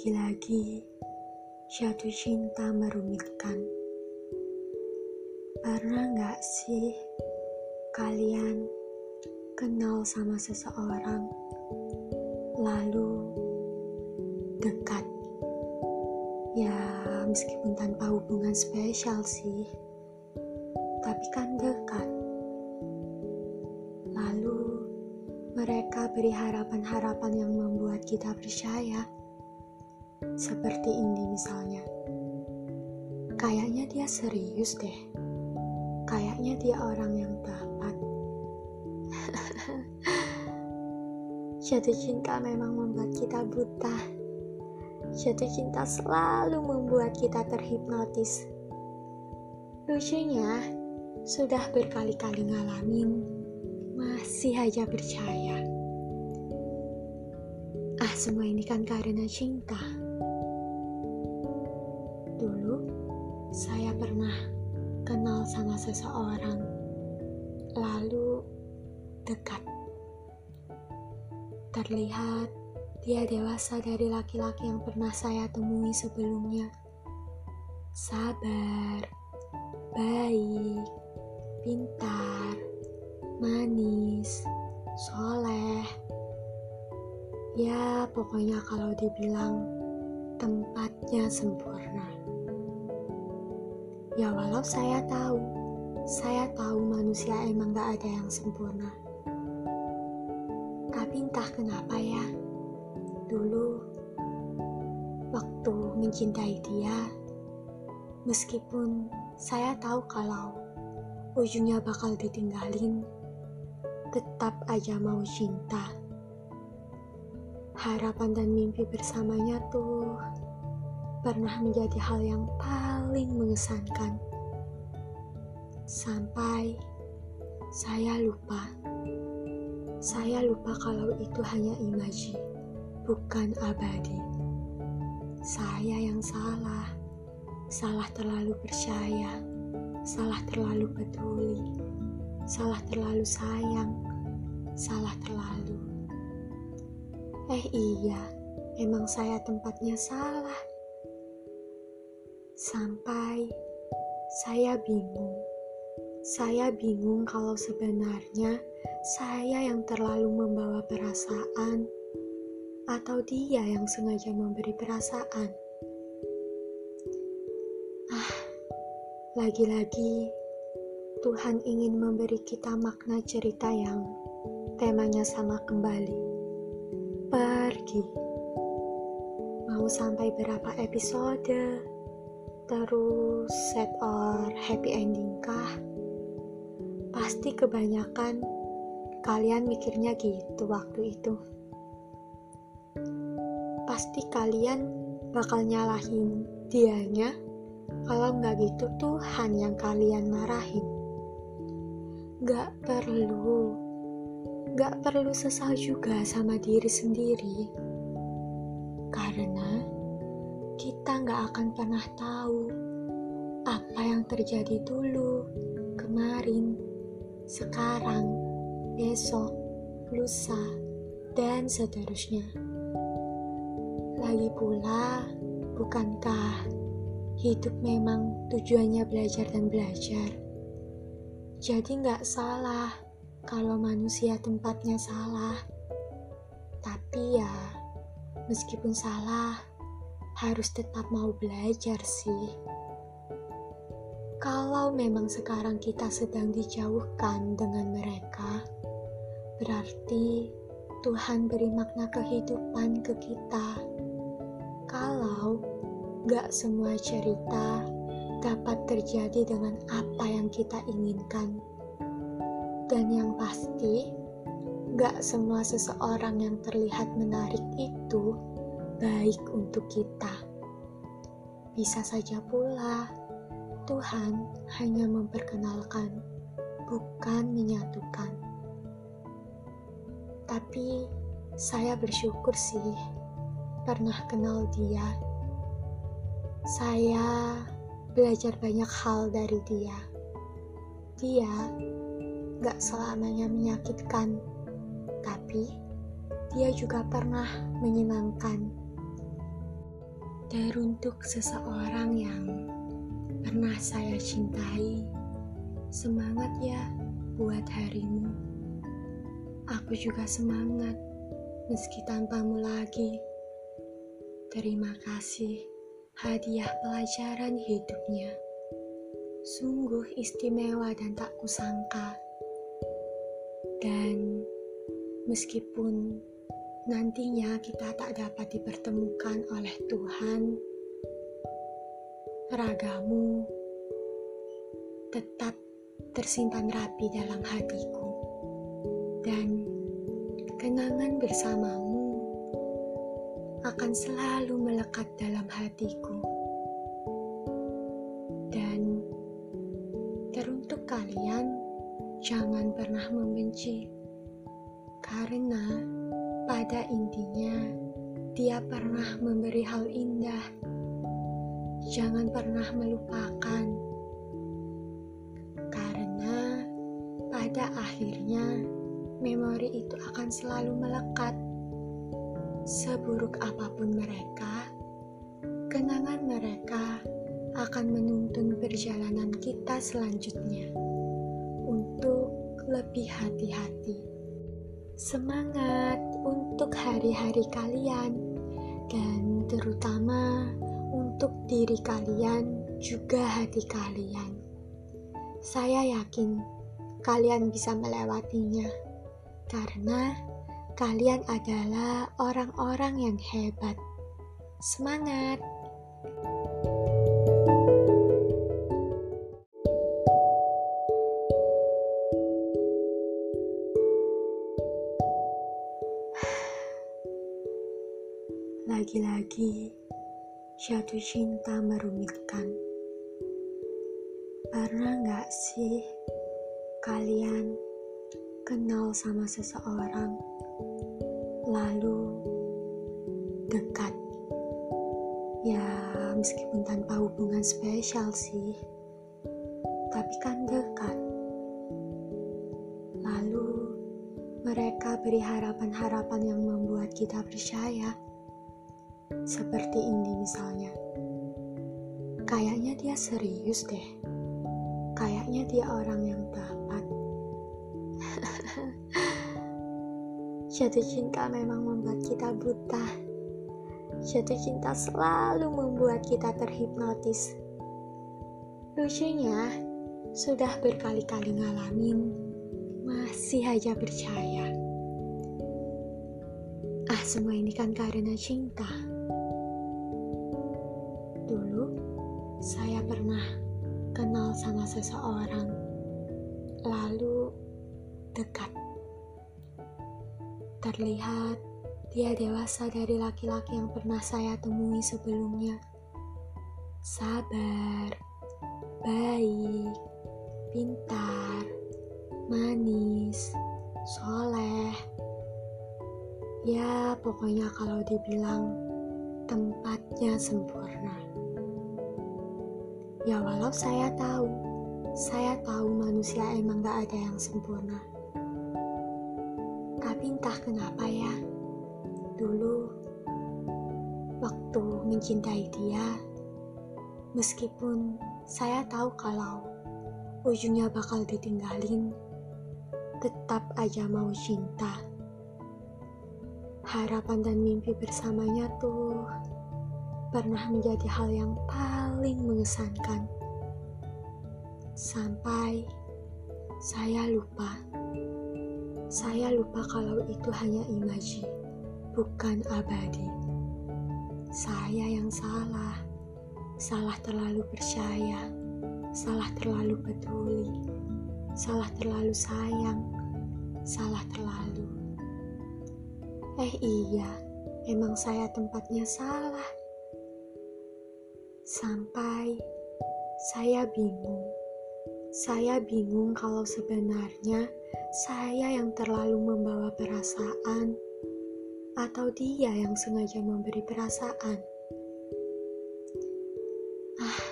Lagi-lagi jatuh cinta merumitkan. Pernah gak sih kalian kenal sama seseorang lalu dekat? Ya, meskipun tanpa hubungan spesial sih, tapi kan dekat. Lalu mereka beri harapan-harapan yang membuat kita percaya seperti ini misalnya. Kayaknya dia serius deh. Kayaknya dia orang yang tepat. Jatuh cinta memang membuat kita buta. Jatuh cinta selalu membuat kita terhipnotis. Lucunya, sudah berkali-kali ngalamin, masih aja percaya. Ah, semua ini kan karena cinta. Pernah kenal sama seseorang, lalu dekat. Terlihat dia dewasa dari laki-laki yang pernah saya temui sebelumnya. Sabar, baik, pintar, manis, soleh. Ya, pokoknya kalau dibilang tempatnya sempurna. Ya walau saya tahu, saya tahu manusia emang gak ada yang sempurna. Tapi entah kenapa ya, dulu waktu mencintai dia, meskipun saya tahu kalau ujungnya bakal ditinggalin, tetap aja mau cinta. Harapan dan mimpi bersamanya tuh pernah menjadi hal yang paling mengesankan. Sampai saya lupa. Saya lupa kalau itu hanya imaji, bukan abadi. Saya yang salah. Salah terlalu percaya. Salah terlalu peduli. Salah terlalu sayang. Salah terlalu. Eh iya, emang saya tempatnya salah sampai saya bingung. Saya bingung kalau sebenarnya saya yang terlalu membawa perasaan atau dia yang sengaja memberi perasaan. Ah, lagi-lagi Tuhan ingin memberi kita makna cerita yang temanya sama kembali. Pergi. Mau sampai berapa episode? Terus set or happy ending kah? Pasti kebanyakan kalian mikirnya gitu waktu itu. Pasti kalian bakal nyalahin dianya kalau nggak gitu Tuhan yang kalian marahin. Gak perlu, gak perlu sesal juga sama diri sendiri. Karena kita nggak akan pernah tahu apa yang terjadi dulu, kemarin, sekarang, besok, lusa, dan seterusnya. Lagi pula, bukankah hidup memang tujuannya belajar dan belajar? Jadi nggak salah kalau manusia tempatnya salah. Tapi ya, meskipun salah, harus tetap mau belajar sih. Kalau memang sekarang kita sedang dijauhkan dengan mereka, berarti Tuhan beri makna kehidupan ke kita. Kalau gak semua cerita dapat terjadi dengan apa yang kita inginkan. Dan yang pasti, gak semua seseorang yang terlihat menarik itu baik untuk kita. Bisa saja pula Tuhan hanya memperkenalkan, bukan menyatukan. Tapi saya bersyukur sih pernah kenal dia. Saya belajar banyak hal dari dia. Dia gak selamanya menyakitkan, tapi dia juga pernah menyenangkan. Teruntuk seseorang yang pernah saya cintai, semangat ya buat harimu. Aku juga semangat meski tanpamu lagi. Terima kasih hadiah pelajaran hidupnya. Sungguh istimewa dan tak kusangka. Dan meskipun nantinya kita tak dapat dipertemukan oleh Tuhan, ragamu tetap tersimpan rapi dalam hatiku, dan kenangan bersamamu akan selalu melekat dalam hatiku. Dia pernah memberi hal indah. Jangan pernah melupakan, karena pada akhirnya memori itu akan selalu melekat. Seburuk apa pun mereka, kenangan mereka akan menuntun perjalanan kita selanjutnya untuk lebih hati-hati. Semangat untuk hari-hari kalian, dan terutama untuk diri kalian, juga hati kalian. Saya yakin kalian bisa melewatinya karena kalian adalah orang-orang yang hebat. Semangat! Lagi-lagi jatuh cinta merumitkan. Pernah nggak sih kalian kenal sama seseorang, lalu dekat. Ya, meskipun tanpa hubungan spesial sih, tapi kan dekat. Lalu mereka beri harapan-harapan yang membuat kita percaya, seperti ini misalnya. Kayaknya dia serius deh. Kayaknya dia orang yang tepat Jatuh cinta memang membuat kita buta. Jatuh cinta selalu membuat kita terhipnotis. Lucunya, sudah berkali-kali ngalamin, masih aja percaya. Ah, semua ini kan karena cinta. Seseorang, lalu dekat. Terlihat dia dewasa dari laki-laki yang pernah saya temui sebelumnya. Sabar, baik, pintar, manis, soleh. Ya, pokoknya kalau dibilang tempatnya sempurna. Ya, walau saya tahu, saya tahu manusia emang gak ada yang sempurna. Tapi entah kenapa ya, dulu waktu mencintai dia, meskipun saya tahu kalau ujungnya bakal ditinggalin, tetap aja mau cinta. Harapan dan mimpi bersamanya tuh pernah menjadi hal yang paling mengesankan. Sampai saya lupa saya lupa kalau itu hanya imaji, bukan abadi. Saya yang salah, salah terlalu percaya, salah terlalu peduli, salah terlalu sayang, salah terlalu. Eh iya, emang saya tempatnya salah. Sampai saya bingung. Saya bingung kalau sebenarnya saya yang terlalu membawa perasaan, atau dia yang sengaja memberi perasaan. Ah,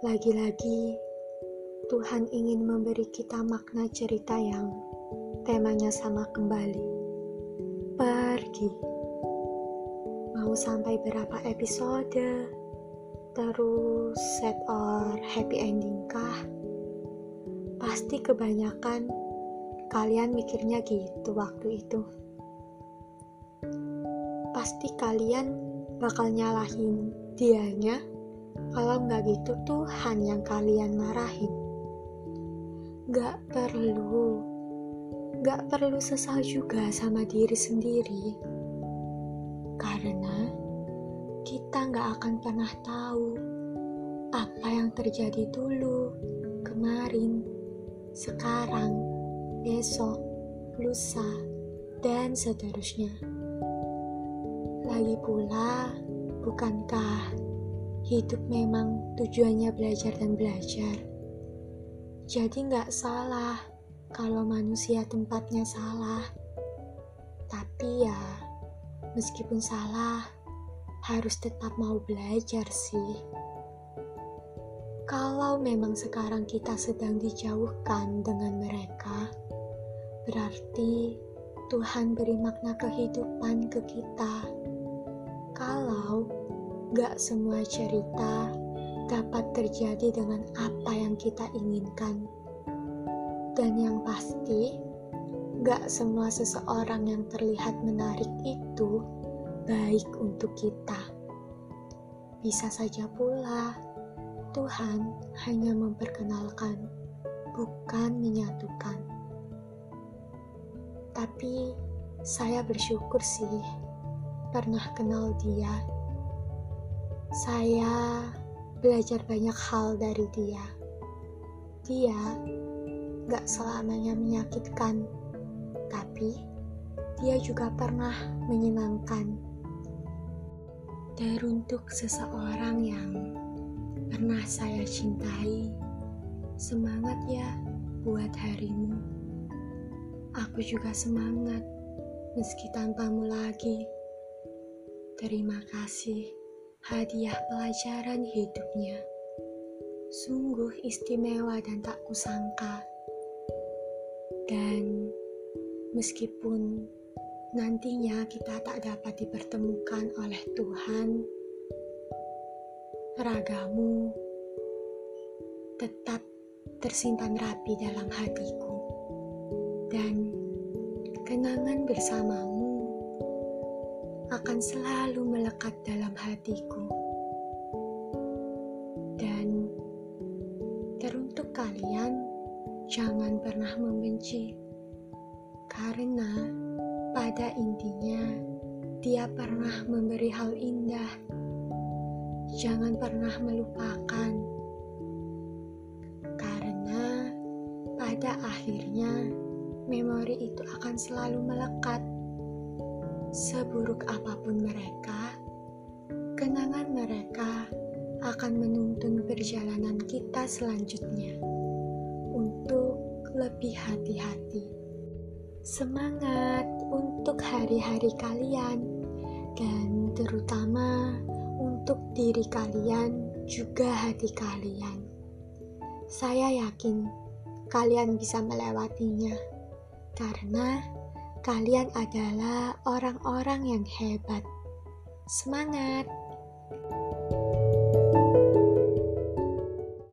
lagi-lagi Tuhan ingin memberi kita makna cerita yang temanya sama kembali. Pergi. Mau sampai berapa episode, terus set or happy ending kah? Pasti kebanyakan kalian mikirnya gitu waktu itu. Pasti kalian bakal nyalahin dianya kalau nggak gitu Tuhan yang kalian marahin. Gak perlu, gak perlu sesal juga sama diri sendiri. Karena kita nggak akan pernah tahu apa yang terjadi dulu, kemarin, sekarang, besok, lusa, dan seterusnya. Lagi pula, bukankah hidup memang tujuannya belajar dan belajar? Jadi nggak salah kalau manusia tempatnya salah. Tapi ya, meskipun salah, harus tetap mau belajar sih. Kalau memang sekarang kita sedang dijauhkan dengan mereka, berarti Tuhan beri makna kehidupan ke kita. Kalau gak semua cerita dapat terjadi dengan apa yang kita inginkan, dan yang pasti, gak semua seseorang yang terlihat menarik itu baik untuk kita. Bisa saja pula Tuhan hanya memperkenalkan, bukan menyatukan. Tapi saya bersyukur sih pernah kenal dia. Saya belajar banyak hal dari dia. Dia gak selamanya menyakitkan, tapi dia juga pernah menyenangkan. Teruntuk seseorang yang pernah saya cintai. Semangat ya buat harimu. Aku juga semangat meski tanpamu lagi. Terima kasih hadiah pelajaran hidupnya. Sungguh istimewa dan tak kusangka. Dan meskipun nantinya kita tak dapat dipertemukan oleh Tuhan, ragamu tetap tersimpan rapi dalam hatiku, dan kenangan bersamamu akan selalu melekat dalam hatiku. Dan teruntuk kalian, jangan pernah membenci, karena pada intinya dia pernah memberi hal indah jangan pernah melupakan, karena pada akhirnya memori itu akan selalu melekat. Seburuk apa pun mereka, kenangan mereka akan menuntun perjalanan kita selanjutnya untuk lebih hati-hati. Semangat untuk hari-hari kalian, dan terutama untuk diri kalian juga hati kalian. Saya yakin kalian bisa melewatinya karena kalian adalah orang-orang yang hebat. Semangat!